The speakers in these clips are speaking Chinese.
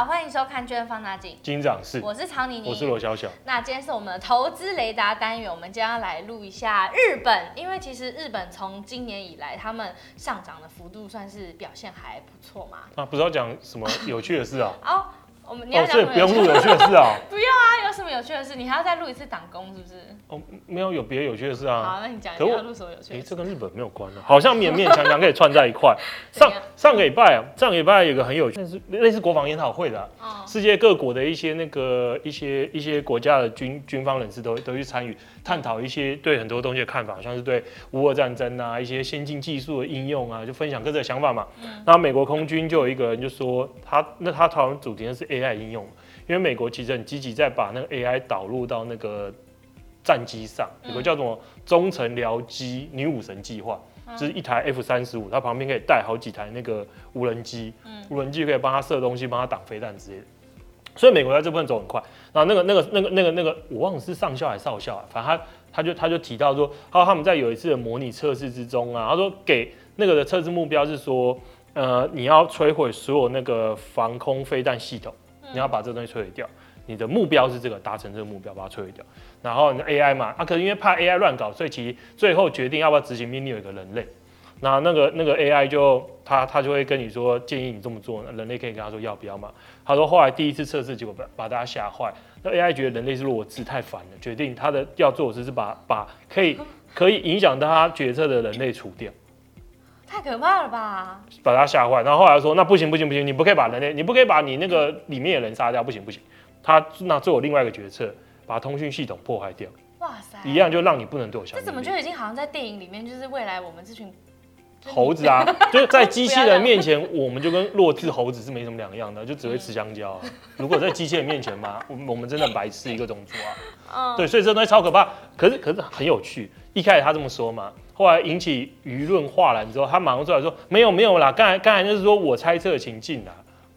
好，欢迎收看《券放大镜》，金长是，我是曹妮妮，我是罗小小。那今天是我们的投资雷达单元，我们将要来录一下日本，因为其实日本从今年以来，他们上涨的幅度算是表现还不错嘛。啊，不知道讲什么有趣的事啊？哦。我们你要讲什么？不用录 有趣的事啊！不要啊！有什么有趣的事？你还要再录一次党工是不是？哦，没有，有别的有趣的事啊。好，那你讲。你要录什么有趣的事？哎，这跟日本没有关啊，好像勉勉强强可以串在一块。上上个礼拜啊，上个礼拜有个很有趣，是类似国防研讨会的，世界各国的一些那个一些一些国家的军军方人士都都去参与，探讨一些对很多东西的看法，像是对乌俄战争啊，一些先进技术的应用啊，就分享各自的想法嘛。然后美国空军就有一个人就说，他那他讨论主题是 AI 应用。因为美国其实很积极在把那个 AI 导入到那个战机上，有个叫做中程僚机女武神计划，就是一台 F 三十五，它旁边可以带好几台那个无人机，无人机可以帮它射东西，帮它挡飞弹之类的。所以美国在这部分走很快。然后那个那个那个那个那个，我忘了是上校还是少校啊，反正他他就他就提到说，他说他们在有一次的模拟测试之中啊，他说给那个的测试目标是说，呃，你要摧毁所有那个防空飞弹系统。你要把这个东西摧毁掉，你的目标是这个，达成这个目标，把它摧毁掉。然后你的 AI 嘛，啊，可能因为怕 AI 乱搞，所以其实最后决定要不要执行命令有一个人类。那那个那个 AI 就他他就会跟你说建议你这么做，人类可以跟他说要不要嘛。他说后来第一次测试结果把把大家吓坏，那 AI 觉得人类是弱智太烦了，决定他的要做的事是把把可以可以影响到他决策的人类除掉。太可怕了吧！把他吓坏，然后后来说：“那不行不行不行，你不可以把人类，你不可以把你那个里面的人杀掉，不行不行。”他那做另外一个决策，把通讯系统破坏掉。哇塞！一样就让你不能对我下。这怎么就已经好像在电影里面，就是未来我们这群猴子啊，就是 在机器人面前，我们就跟弱智猴子是没什么两样的，就只会吃香蕉啊。如果在机器人面前嘛，我我们真的白痴一个种族啊。对，所以这东西超可怕。可是可是很有趣，一开始他这么说嘛。后来引起舆论哗然之后，他马上出来说：“没有没有啦，刚才刚才就是说我猜测的情境啦，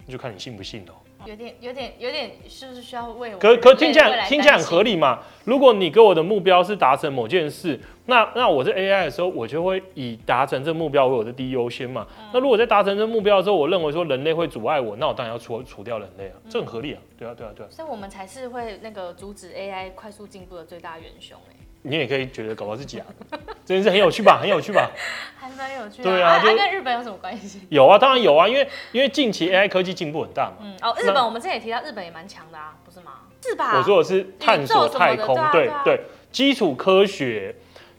就看你信不信哦。”有点有点有点，是不是需要为我？可可听起来听起来很合理嘛？如果你给我的目标是达成某件事，那那我是 AI 的时候，我就会以达成这目标为我的第一优先嘛。嗯、那如果在达成这目标的时候，我认为说人类会阻碍我，那我当然要除除掉人类啊，这很合理啊，对啊对啊对啊。所以我们才是会那个阻止 AI 快速进步的最大元凶哎。你也可以觉得搞不好是假的，这件事很有趣吧？很有趣吧？还蛮有趣的。对啊，它跟日本有什么关系？有啊，当然有啊，因为因为近期 AI 科技进步很大嘛。嗯哦，日本我们之前也提到，日本也蛮强的啊，不是吗？是吧？我说的是探索太空，对对，基础科学、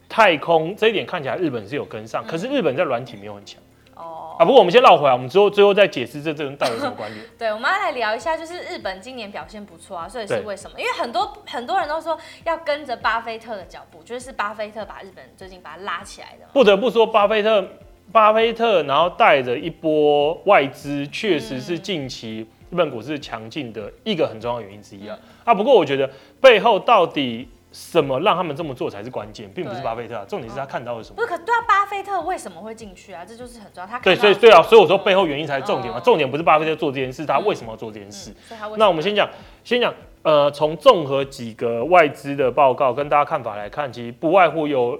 太空这一点看起来日本是有跟上，可是日本在软体没有很强。啊，不过我们先绕回来，我们之后最后再解释这这跟到底有什么关联。对，我们要来聊一下，就是日本今年表现不错啊，所以是为什么？因为很多很多人都说要跟着巴菲特的脚步，就是巴菲特把日本最近把它拉起来的。不得不说，巴菲特，巴菲特然后带着一波外资，确实是近期日本股市强劲的一个很重要的原因之一啊。啊，不过我觉得背后到底。什么让他们这么做才是关键，并不是巴菲特啊。重点是他看到了什么？不是，可对啊，巴菲特为什么会进去啊？这就是很重要。他对，所以对啊，所以我说背后原因才是重点嘛。重点不是巴菲特做这件事，他为什么要做这件事？那我们先讲，先讲，呃，从综合几个外资的报告跟大家看法来看，其实不外乎有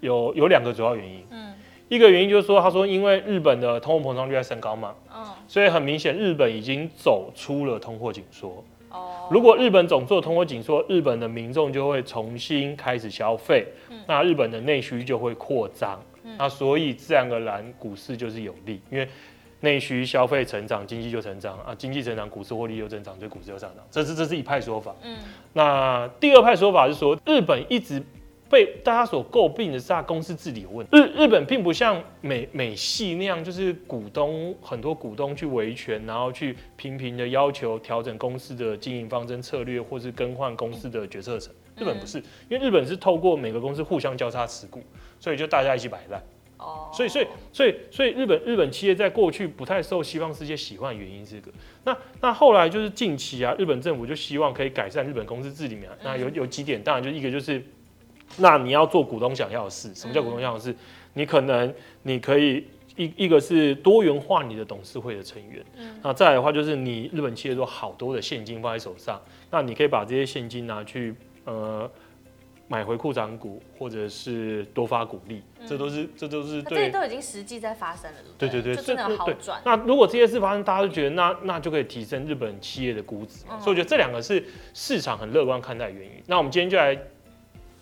有有两个主要原因。嗯，一个原因就是说，他说因为日本的通货膨胀率在升高嘛，嗯，所以很明显日本已经走出了通货紧缩。如果日本总做通货紧缩，日本的民众就会重新开始消费，嗯、那日本的内需就会扩张，嗯、那所以自然而然股市就是有利，因为内需消费成长，经济就成长啊，经济成长，股市获利又增长，所以股市就上涨，这是这是一派说法。嗯，那第二派说法是说日本一直。被大家所诟病的是他公司治理有问题。日日本并不像美美系那样，就是股东很多股东去维权，然后去频频的要求调整公司的经营方针策略，或是更换公司的决策层。日本不是，因为日本是透过每个公司互相交叉持股，所以就大家一起摆烂。哦，所以所以所以所以日本日本企业在过去不太受西方世界喜欢的原因是这个。那那后来就是近期啊，日本政府就希望可以改善日本公司治理嘛。那有有几点，当然就一个就是。那你要做股东想要的事，什么叫股东想要的事？你可能你可以一一个是多元化你的董事会的成员，那再来的话就是你日本企业都好多的现金放在手上，那你可以把这些现金拿去呃买回库藏股，或者是多发股利，嗯、这都是这都是对，这都已经实际在发生了，对对对，就真的好赚。那如果这些事发生，大家都觉得那那就可以提升日本企业的估值，嗯、所以我觉得这两个是市场很乐观看待的原因。那我们今天就来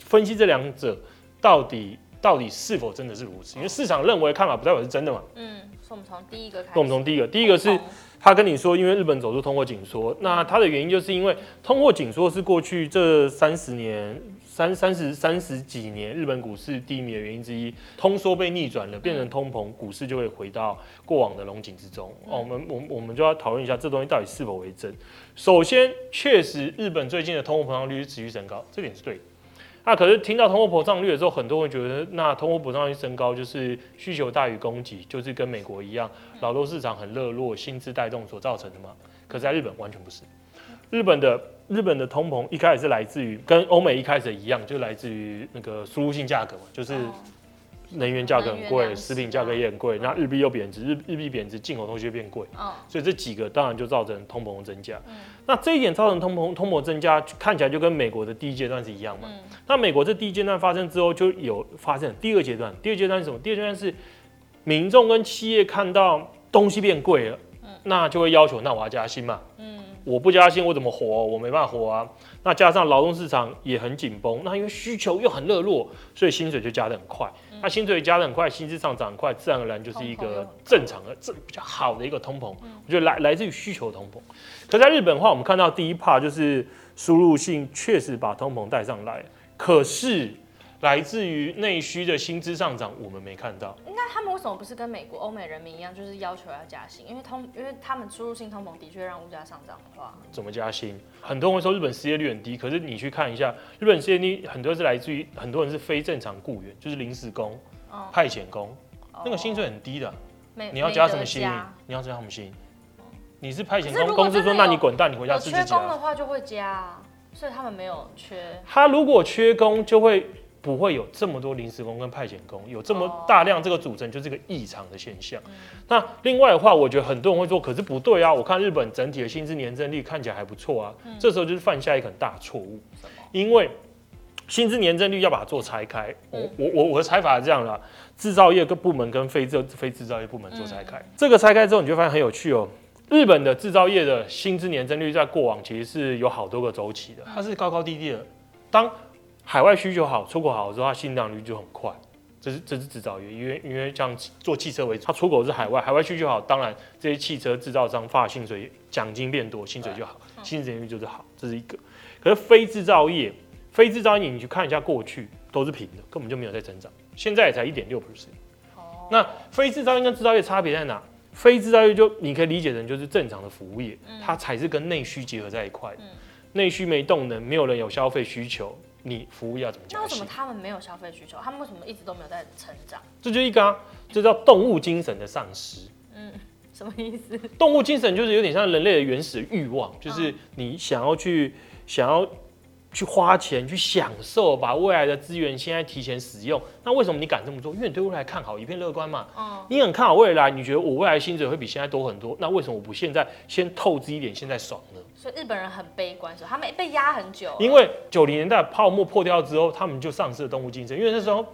分析这两者到底到底是否真的是如此，因为市场认为看法不代表是真的嘛。嗯，所以我们从第一个开始，我们从第一个，第一个是。他跟你说，因为日本走出通货紧缩，那他的原因就是因为通货紧缩是过去这三十年、三三十三十几年日本股市低迷的原因之一。通缩被逆转了，变成通膨，股市就会回到过往的龙井之中。哦，我们我我们就要讨论一下这东西到底是否为真。首先，确实日本最近的通货膨胀率是持续升高，这点是对的。那可是听到通货膨胀率的时候，很多人觉得那通货膨胀率升高就是需求大于供给，就是跟美国一样，劳动市场很热络，薪资带动所造成的嘛。可是在日本完全不是，日本的日本的通膨一开始是来自于跟欧美一开始一样，就来自于那个输入性价格嘛，就是。能源价格很贵，食品价格也很贵，那日币又贬值，日日币贬值，进口东西就变贵，所以这几个当然就造成通膨的增加。那这一点造成通膨通膨增加，看起来就跟美国的第一阶段是一样嘛。那美国这第一阶段发生之后，就有发生第二阶段。第二阶段是什么？第二阶段是民众跟企业看到东西变贵了，那就会要求，那我要加薪嘛。我不加薪，我怎么活？我没办法活啊。那加上劳动市场也很紧绷，那因为需求又很热络，所以薪水就加得很快。那薪水加的很快，薪资上涨很快，自然而然就是一个正常的、正比较好的一个通膨。我觉得来来自于需求通膨。可在日本的话，我们看到第一 part 就是输入性确实把通膨带上来，可是。来自于内需的薪资上涨，我们没看到。那他们为什么不是跟美国、欧美人民一样，就是要求要加薪？因为通，因为他们输入性通膨的确让物价上涨的话，怎么加薪？很多人会说日本失业率很低，可是你去看一下，日本失业率很多是来自于很多人是非正常雇员，就是临时工、哦、派遣工，哦、那个薪水很低的。你要加什么薪？你要加什么薪？你是派遣工，公司说那你滚蛋，你回家自己加。缺工的话就会加，所以他们没有缺。他如果缺工就会。不会有这么多临时工跟派遣工，有这么大量这个组成，就是个异常的现象。哦、那另外的话，我觉得很多人会说，可是不对啊，我看日本整体的薪资年增率看起来还不错啊。嗯、这时候就是犯下一个很大错误，因为薪资年增率要把它做拆开。嗯、我我我我的拆法是这样的：制造业各部门跟非制非制造业部门做拆开。嗯、这个拆开之后，你就发现很有趣哦。日本的制造业的薪资年增率在过往其实是有好多个周期的，它是高高低低的。当海外需求好，出口好之后，它新涨率就很快。这是这是制造业，因为因为像做汽车为主，它出口是海外，海外需求好，当然这些汽车制造商发薪水奖金变多，薪水就好，薪资率就是好，这是一个。可是非制造业，非制造业你去看一下过去都是平的，根本就没有在增长，现在也才一点六 percent。那非制造业跟制造业差别在哪？非制造业就你可以理解成就是正常的服务业，它才是跟内需结合在一块。内需没动能，没有人有消费需求。你服务要怎么讲？那为什么他们没有消费需求？他们为什么一直都没有在成长？这就一个啊，这叫动物精神的丧失。嗯，什么意思？动物精神就是有点像人类的原始欲望，就是你想要去想要。去花钱去享受，把未来的资源现在提前使用。那为什么你敢这么做？因为你对未来看好，一片乐观嘛。嗯。你很看好未来，你觉得我未来薪水会比现在多很多。那为什么我不现在先透支一点，现在爽呢？所以日本人很悲观，说他们被压很久。因为九零年代泡沫破掉之后，他们就丧失了动物竞争。因为那时候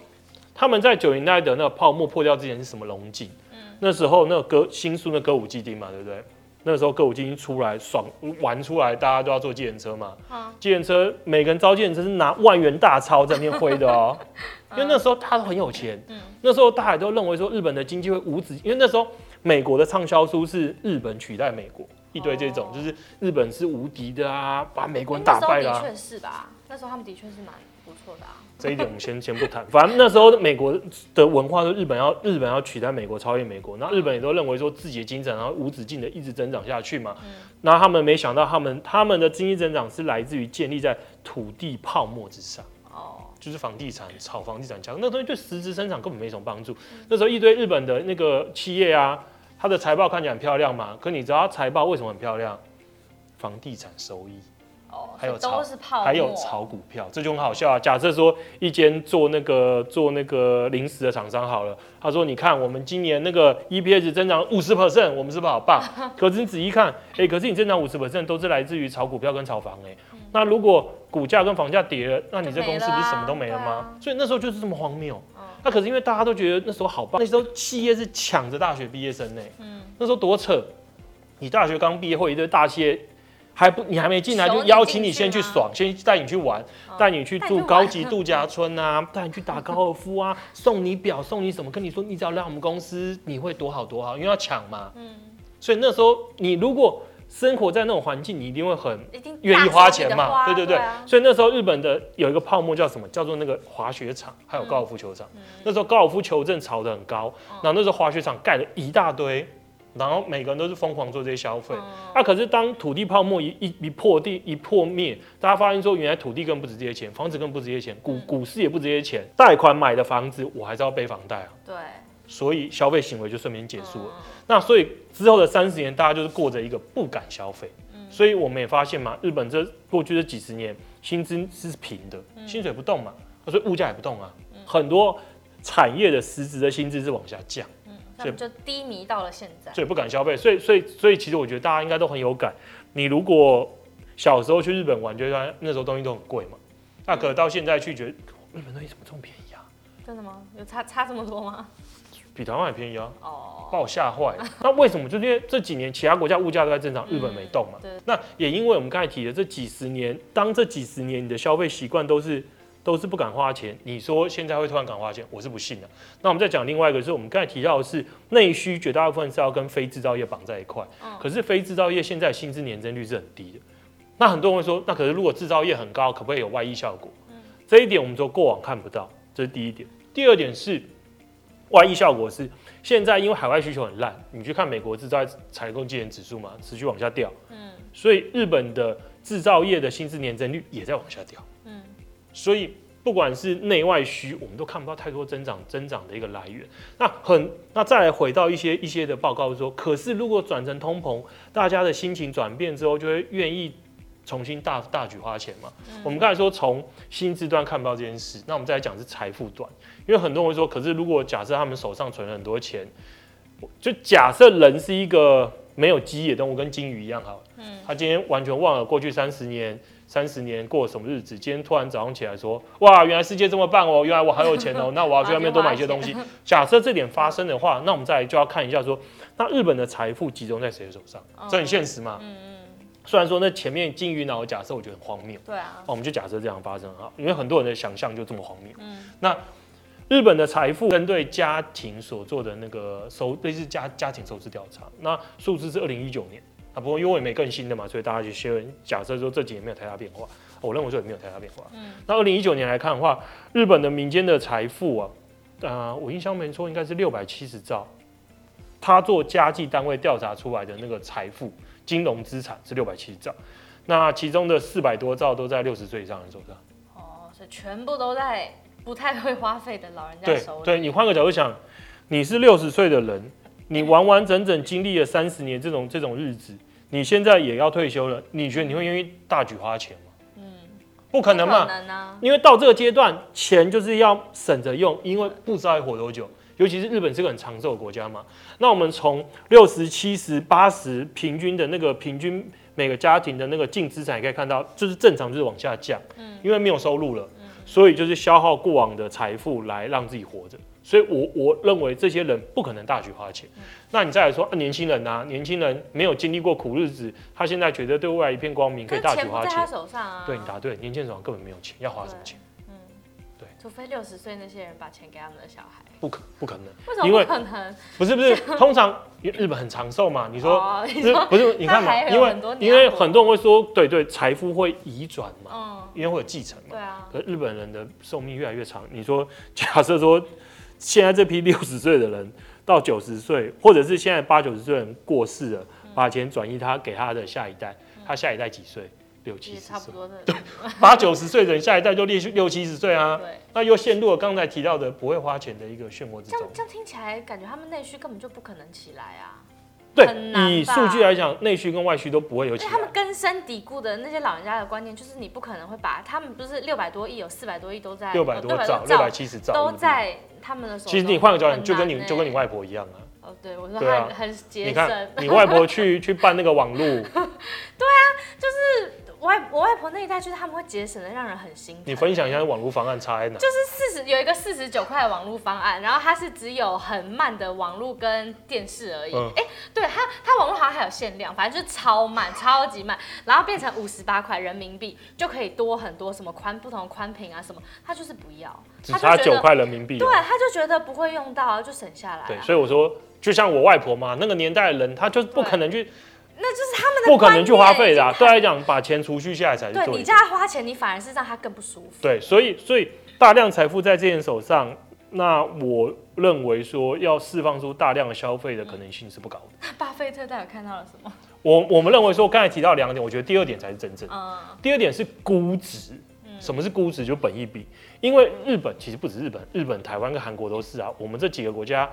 他们在九零年代的那个泡沫破掉之前是什么龙井？嗯。那时候那个歌新宿那歌舞伎町嘛，对不对？那时候歌舞伎町出来爽玩出来，大家都要坐计程车嘛。计程车每个人招计程车是拿万元大钞在那边挥的哦，因为那时候他都很有钱。嗯那时候大家都认为说日本的经济会无止，因为那时候美国的畅销书是日本取代美国，一堆这种就是日本是无敌的啊，把美国人打败了。的确是吧？那时候他们的确是蛮不错的啊。这一点我们先先不谈，反正那时候美国的文化是日本要日本要取代美国，超越美国，那日本也都认为说自己的经济然后无止境的一直增长下去嘛。那他们没想到，他们他们的经济增长是来自于建立在土地泡沫之上，哦，就是房地产炒房地产强，那东西对实质生产根本没什么帮助。那时候一堆日本的那个企业啊，它的财报看起来很漂亮嘛，可你知道它财报为什么很漂亮？房地产收益。哦还有炒，还有炒股票，这就很好笑啊！假设说一间做那个做那个零食的厂商好了，他说：“你看我们今年那个 EPS 增长五十 percent，我们是不是好棒？” 可是你仔细看，哎、欸，可是你增长五十 percent 都是来自于炒股票跟炒房、欸，哎，那如果股价跟房价跌了，那你这公司不是什么都没了吗？所以那时候就是这么荒谬。那、可是因为大家都觉得那时候好棒，那时候企业是抢着大学毕业生呢。嗯，那时候多扯，你大学刚毕业或一堆大企业还不你还没进来就邀请你先去爽，先带你去玩，带、嗯、你去住高级度假村啊，带你去打高尔夫啊，送你表送你什么，跟你说你只要来我们公司你会多好多好，因为要抢嘛。嗯，所以那时候你如果。生活在那种环境，你一定会很愿意花钱嘛，对对对。所以那时候日本的有一个泡沫叫什么？叫做那个滑雪场，还有高尔夫球场。嗯、那时候高尔夫球正炒得很高，嗯、然后那时候滑雪场盖了一大堆，然后每个人都是疯狂做这些消费。那、可是当土地泡沫一一一破地一破灭，大家发现说，原来土地更不值这些钱，房子更不值这些钱，股股市也不值这些钱，贷款买的房子我还是要背房贷啊。对。所以消费行为就顺便结束了。嗯、那所以之后的三十年，大家就是过着一个不敢消费。嗯、所以我们也发现嘛，日本这过去这几十年薪资是平的，嗯、薪水不动嘛，所以物价也不动啊。嗯、很多产业的实质的薪资是往下降，嗯、所以就低迷到了现在。所以不敢消费。所以所以所以其实我觉得大家应该都很有感。你如果小时候去日本玩，觉得那时候东西都很贵嘛，那可到现在去觉得日本东西怎么这么便宜啊？真的吗？有差差这么多吗？比台湾还便宜啊！哦，把我吓坏了。那为什么？就是因为这几年其他国家物价都在增长，日本没动嘛。对。那也因为我们刚才提的这几十年，当这几十年你的消费习惯都是都是不敢花钱，你说现在会突然敢花钱，我是不信的。那我们再讲另外一个，是我们刚才提到的是内需，绝大部分是要跟非制造业绑在一块。嗯。可是非制造业现在薪资年增率是很低的。那很多人会说，那可是如果制造业很高，可不可以有外溢效果？嗯。这一点我们说过往看不到，这是第一点。第二点是。外溢效果是现在因为海外需求很烂，你去看美国制造采购经理指数嘛，持续往下掉。嗯，所以日本的制造业的薪资年增率也在往下掉。嗯，所以不管是内外需，我们都看不到太多增长增长的一个来源。那很那再来回到一些一些的报告说，可是如果转成通膨，大家的心情转变之后，就会愿意。重新大大举花钱嘛？嗯、我们刚才说从薪资端看不到这件事，那我们再来讲是财富端，因为很多人会说，可是如果假设他们手上存了很多钱，就假设人是一个没有基野动物，跟金鱼一样好，嗯，他今天完全忘了过去三十年三十年过什么日子，今天突然早上起来说，哇，原来世界这么棒哦，原来我好有钱哦，那我要去外面多买一些东西。假设这点发生的话，那我们再来就要看一下说，那日本的财富集中在谁的手上？这很现实嘛？嗯。虽然说那前面金鱼脑的假设我觉得很荒谬，对啊，我们就假设这样发生哈，因为很多人的想象就这么荒谬。嗯，那日本的财富针对家庭所做的那个收类似家家庭收支调查，那数字是二零一九年啊，不过因为我也没更新的嘛，所以大家就先假设说这几年没有太大变化，我认为说也没有太大变化。嗯，那二零一九年来看的话，日本的民间的财富啊，呃，我印象没错应该是六百七十兆，他做家计单位调查出来的那个财富。金融资产是六百七十兆，那其中的四百多兆都在六十岁以上的人手上。哦，所以全部都在不太会花费的老人家手里。对，对你换个角度想，你是六十岁的人，你完完整整经历了三十年这种这种日子，你现在也要退休了，你觉得你会愿意大举花钱吗？嗯，不可能嘛。可能啊。因为到这个阶段，钱就是要省着用，因为不知道要活多久。尤其是日本是个很长寿的国家嘛，那我们从六十七十八十平均的那个平均每个家庭的那个净资产也可以看到，就是正常就是往下降，嗯，因为没有收入了，嗯，所以就是消耗过往的财富来让自己活着，所以我我认为这些人不可能大举花钱。嗯，那你再来说啊，年轻人啊，年轻人没有经历过苦日子，他现在觉得对未来一片光明，可以大举花钱。钱在他手上啊，对，你答对，年轻人手上根本没有钱，要花什么钱？除非六十岁那些人把钱给他们的小孩，不可不可能？为什么不可能？不是不是，通常日本很长寿嘛，你说不是？你看嘛，因为因为很多人会说，对对，财富会移转嘛，因为会有继承嘛。对啊。可是日本人的寿命越来越长，你说 假设说现在这批六十岁的人到九十岁，或者是现在八九十岁的人过世了，把钱转移他给他的下一代，他下一代几岁？六七十岁，差不多的。对，八九十岁的人，下一代就六六七十岁啊。对。那又陷入了刚才提到的不会花钱的一个漩涡之中。这样听起来，感觉他们内需根本就不可能起来啊。对，以数据来讲，内需跟外需都不会有起来。他们根深蒂固的那些老人家的观念，就是你不可能会把他们不是六百多亿，有四百多亿都在六百多兆，六百七十兆都在他们的手。其实你换个角度，就跟你就跟你外婆一样啊。哦，对，我说他很节省。你看，你外婆去去办那个网路。对啊，就是。我外我外婆那一代就是他们会节省的让人很心疼。你分享一下网络方案差在哪？就是四十有一个四十九块的网络方案，然后它是只有很慢的网络跟电视而已。哎、嗯欸，对它它网络好像还有限量，反正就是超慢，超级慢。然后变成五十八块人民币就可以多很多什么宽不同宽屏啊什么，他就是不要，只差九块人民币。对，他就觉得不会用到，就省下来。对，所以我说，就像我外婆嘛，那个年代的人，他就不可能去。那就是他们的不可能去花费的、啊，对来讲，把钱储蓄下来才是对。你叫他花钱，你反而是让他更不舒服。对，所以所以大量财富在这些人手上，那我认为说要释放出大量的消费的可能性是不高的。巴菲特到底看到了什么？我我们认为说，刚才提到两点，我觉得第二点才是真正。嗯。第二点是估值。什么是估值？就本益比。因为日本其实不止日本，日本、台湾跟韩国都是啊。我们这几个国家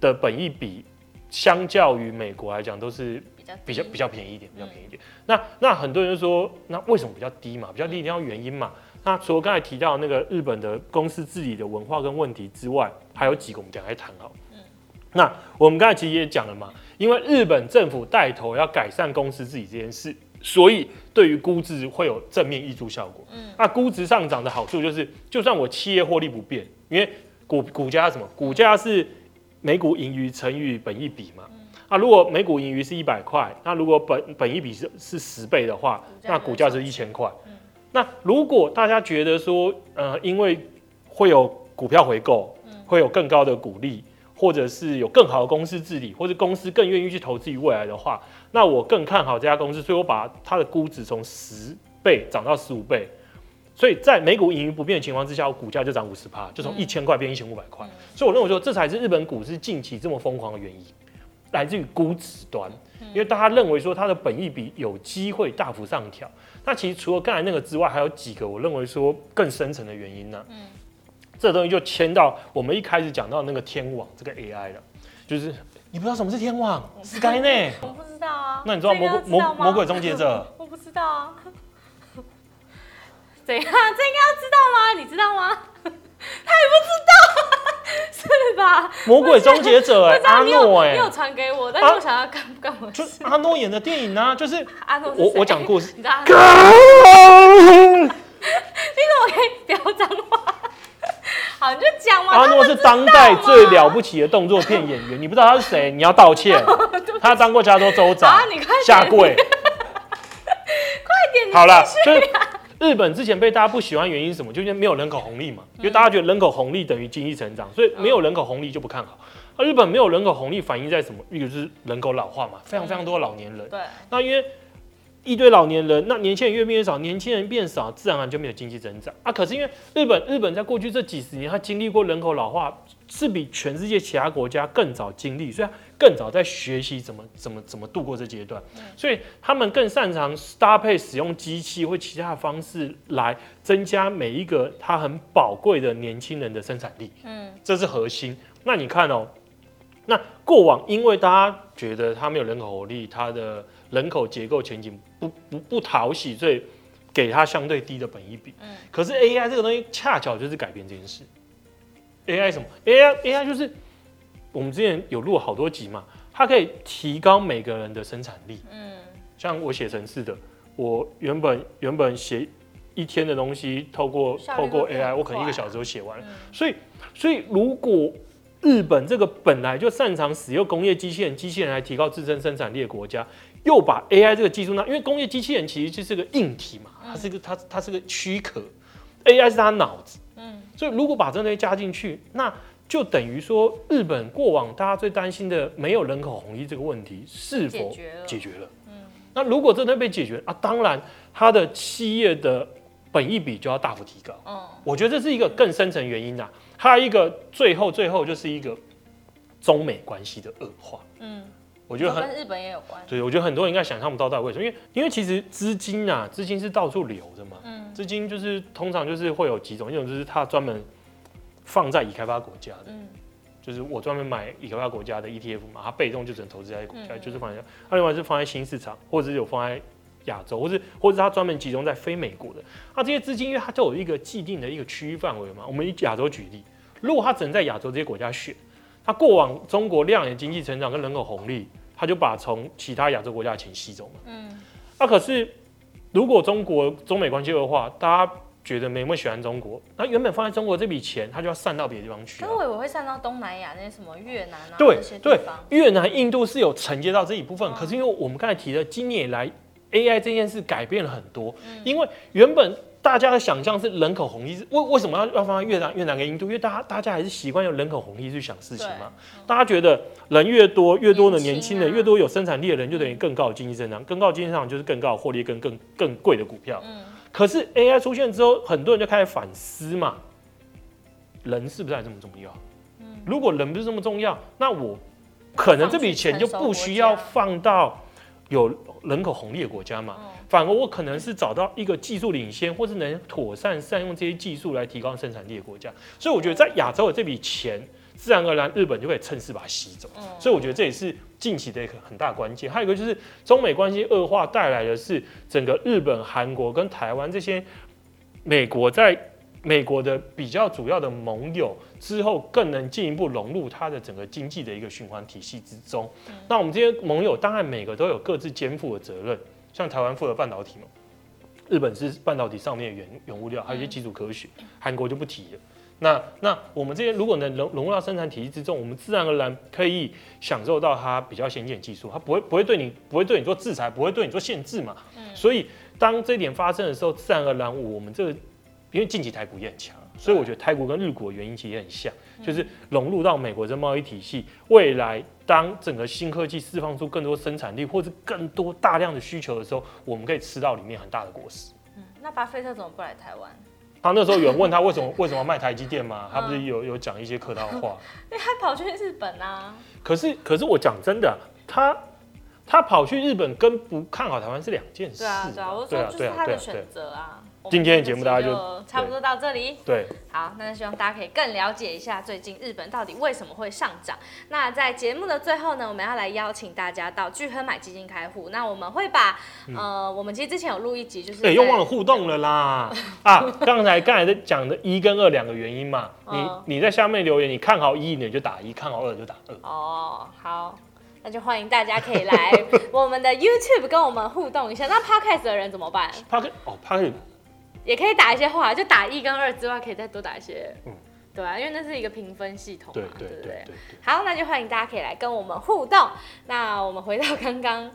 的本益比，相较于美国来讲，都是。比较比较便宜一点，比较便宜一点。嗯、那那很多人就说，那为什么比较低嘛？比较低一定要原因嘛？那除了刚才提到那个日本的公司治理的文化跟问题之外，还有几个我们等下来谈好。嗯、那我们刚才其实也讲了嘛，因为日本政府带头要改善公司治理这件事，所以对于估值会有正面溢出效果。嗯、那估值上涨的好处就是，就算我企业获利不变，因为股股价是什么？股价是每股盈余乘以本益比嘛。那如果每股盈余是一百块，那如果本本一比是是十倍的话，那股价是一千块。那如果大家觉得说，呃，因为会有股票回购，会有更高的股利，或者是有更好的公司治理，或者公司更愿意去投资于未来的话，那我更看好这家公司，所以我把它的估值从十倍涨到十五倍。所以在每股盈余不变的情况之下，我股价就涨五十趴，就从一千块变一千五百块。所以我认为说，这才是日本股市近期这么疯狂的原因。来自于估值端，因为大家认为说它的本益比有机会大幅上调。那其实除了刚才那个之外，还有几个我认为说更深层的原因呢？嗯，这东西就牵到我们一开始讲到那个天网这个 AI 了，就是你不知道什么是天网？Skynet？我不知道啊。那你知道魔魔魔鬼终结者？我不知道啊。怎样？这应该要知道吗？你知道吗？他也不知道。是吧？魔鬼终结者哎、欸，阿诺哎，你有传给我，但是我想要干不干我？就阿诺演的电影啊，就是阿诺。我我讲故事，你知道？你怎么可以不要脏话？好，你就讲嘛。阿诺是当代最了不起的动作片演员，你不知道他是谁？你要道歉。他当过加州州长。啊，你快下跪。快点，好了，就是。日本之前被大家不喜欢原因是什么？就是没有人口红利嘛，因为大家觉得人口红利等于经济成长，所以没有人口红利就不看好。而日本没有人口红利反映在什么？一个是人口老化嘛，非常非常多老年人。对。那因为一堆老年人，那年轻人越变越少，年轻人变少，自然而然就没有经济增长啊。可是因为日本，日本在过去这几十年，它经历过人口老化，是比全世界其他国家更早经历，所以。更早在学习怎么怎么怎么度过这阶段，所以他们更擅长搭配使用机器或其他的方式来增加每一个他很宝贵的年轻人的生产力。嗯，这是核心。那你看哦，那过往因为大家觉得他没有人口红利，他的人口结构前景不不不讨喜，所以给他相对低的本益比。嗯，可是 AI 这个东西恰巧就是改变这件事。AI 什么？AI AI 就是。我们之前有录好多集嘛，它可以提高每个人的生产力。嗯，像我写程式的，我原本原本写一天的东西，透过透过 AI，我可能一个小时就写完了。嗯，所以，所以如果日本这个本来就擅长使用工业机器人、机器人来提高自身生产力的国家，又把 AI 这个技术呢，因为工业机器人其实就是个硬体嘛，它是个它它是个躯壳，AI 是它脑子。嗯，所以如果把这些加进去，那就等于说，日本过往大家最担心的没有人口红利这个问题是否解决了？嗯，那如果真的被解决啊，当然它的企业的本益比就要大幅提高。嗯，我觉得这是一个更深层原因呐。还有一个最后最后就是一个中美关系的恶化。嗯，我觉得很跟日本也有关。对，我觉得很多人应该想象不到到底为什么，因为因为其实资金啊，资金是到处流的嘛。嗯，资金就是通常就是会有几种，一种就是它专门。放在已开发国家的，嗯，就是我专门买已开发国家的 ETF 嘛，它被动就只能投资在国家，嗯、就是放在，它另外是放在新市场，或者是有放在亚洲，或是或者是它专门集中在非美国的。那这些资金，因为它就有一个既定的一个区域范围嘛，我们以亚洲举例，如果它只能在亚洲这些国家选，它过往中国亮眼经济成长跟人口红利，它就把从其他亚洲国家的钱吸走了，嗯，那可是如果中国中美关系恶化，大家觉得美没喜欢中国，那原本放在中国这笔钱，它就要散到别的地方去。那我以为会散到东南亚那些什么越南啊对。对，越南、印度是有承接到这一部分，嗯、可是因为我们刚才提的，今年以来 AI 这件事改变了很多，嗯、因为原本。大家的想象是人口红利，为为什么要要放在越南、越南跟印度？因为大家大家还是习惯用人口红利去想事情嘛。嗯、大家觉得人越多，越多的年轻人，啊、越多有生产力的人，就等于更高的经济增长，更高的经济增长就是更高的获利跟更更贵的股票。嗯、可是 AI 出现之后，很多人就开始反思嘛，人是不是还这么重要？嗯、如果人不是这么重要，那我可能这笔钱就不需要放到有人口红利的国家嘛。嗯反而我可能是找到一个技术领先，或是能妥善善用这些技术来提高生产力的国家，所以我觉得在亚洲的这笔钱，自然而然日本就可以趁势把它吸走。所以我觉得这也是近期的一个很大关键。还有一个就是中美关系恶化带来的是整个日本、韩国跟台湾这些美国在美国的比较主要的盟友之后，更能进一步融入它的整个经济的一个循环体系之中。那我们这些盟友当然每个都有各自肩负的责任。像台湾负责半导体嘛，日本是半导体上面的原原物料，还有一些基础科学，韩国就不提了。那那我们这些如果能融融入到生产体系之中，我们自然而然可以享受到它比较先进的技术，它不会不会对你不会对你做制裁，不会对你做限制嘛。所以当这一点发生的时候，自然而然我们这个因为近期台股也很强，所以我觉得泰国跟日股的原因其实也很像，就是融入到美国的贸易体系，未来。当整个新科技释放出更多生产力，或者更多大量的需求的时候，我们可以吃到里面很大的果实。嗯，那巴菲特怎么不来台湾？他那时候有人问他为什么 为什么卖台积电吗？他不是有有讲一些客套话？因为他跑去日本啊。可是可是我讲真的，他他跑去日本跟不看好台湾是两件事。对啊对啊，我说就是他的选择啊。今天的节目大家就差不多到这里。对，好，那希望大家可以更了解一下最近日本到底为什么会上涨。那在节目的最后呢，我们要来邀请大家到聚亨买基金开户。那我们会把呃，我们其实之前有录一集，就是哎，又忘了互动了啦 啊！刚才刚才在讲的一跟二两个原因嘛，你你在下面留言，你看好一你就打一，看好二就打二。哦，好，那就欢迎大家可以来我们的 YouTube 跟我们互动一下。那 Podcast 的人怎么办？Podcast 哦，Podcast。也可以打一些话，就打一跟二之外，可以再多打一些，嗯，对啊，因为那是一个评分系统嘛，对不对。好，那就欢迎大家可以来跟我们互动。那我们回到刚刚，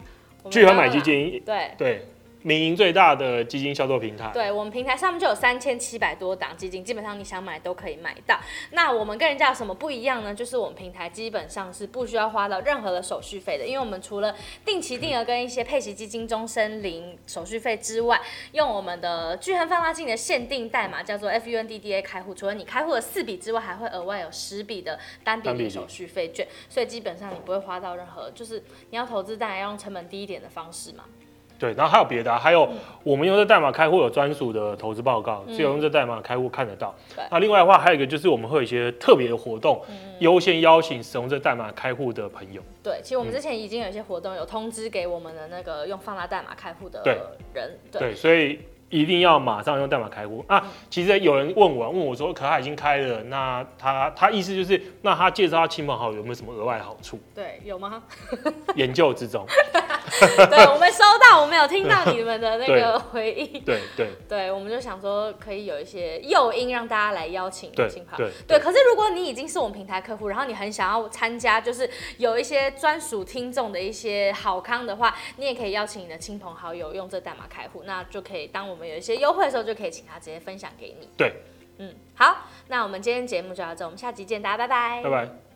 巨亨买基金，对对。民营最大的基金销售平台，对，我们平台上面就有三千七百多档基金，基本上你想买都可以买到。那我们跟人家有什么不一样呢？就是我们平台基本上是不需要花到任何的手续费的，因为我们除了定期定额跟一些配息基金终身零手续费之外，用我们的巨恒放大镜的限定代码叫做 FUNDDA 开户，除了你开户的四笔之外，还会额外有十笔的单笔的手续费券，所以基本上你不会花到任何，就是你要投资当然要用成本低一点的方式嘛。对，然后还有别的、啊，还有我们用这代码开户有专属的投资报告，只有用这代码开户看得到。嗯、那另外的话，还有一个就是我们会有一些特别的活动，嗯、优先邀请使用这代码开户的朋友。对，其实我们之前已经有一些活动有通知给我们的那个用放大代码开户的人。对，所以。一定要马上用代码开户啊！其实有人问我，问我说，可他已经开了，那他他意思就是，那他介绍他亲朋好友有没有什么额外的好处？对，有吗？研究之中。对，我们收到，我们有听到你们的那个 回应。对对对，我们就想说可以有一些诱因让大家来邀请亲朋。对对。可是如果你已经是我们平台客户，然后你很想要参加，就是有一些专属听众的一些好康的话，你也可以邀请你的亲朋好友用这代码开户，那就可以当我们有一些优惠的时候，就可以请他直接分享给你。对，嗯，好，那我们今天节目就到这，我们下集见，大家拜拜。拜拜。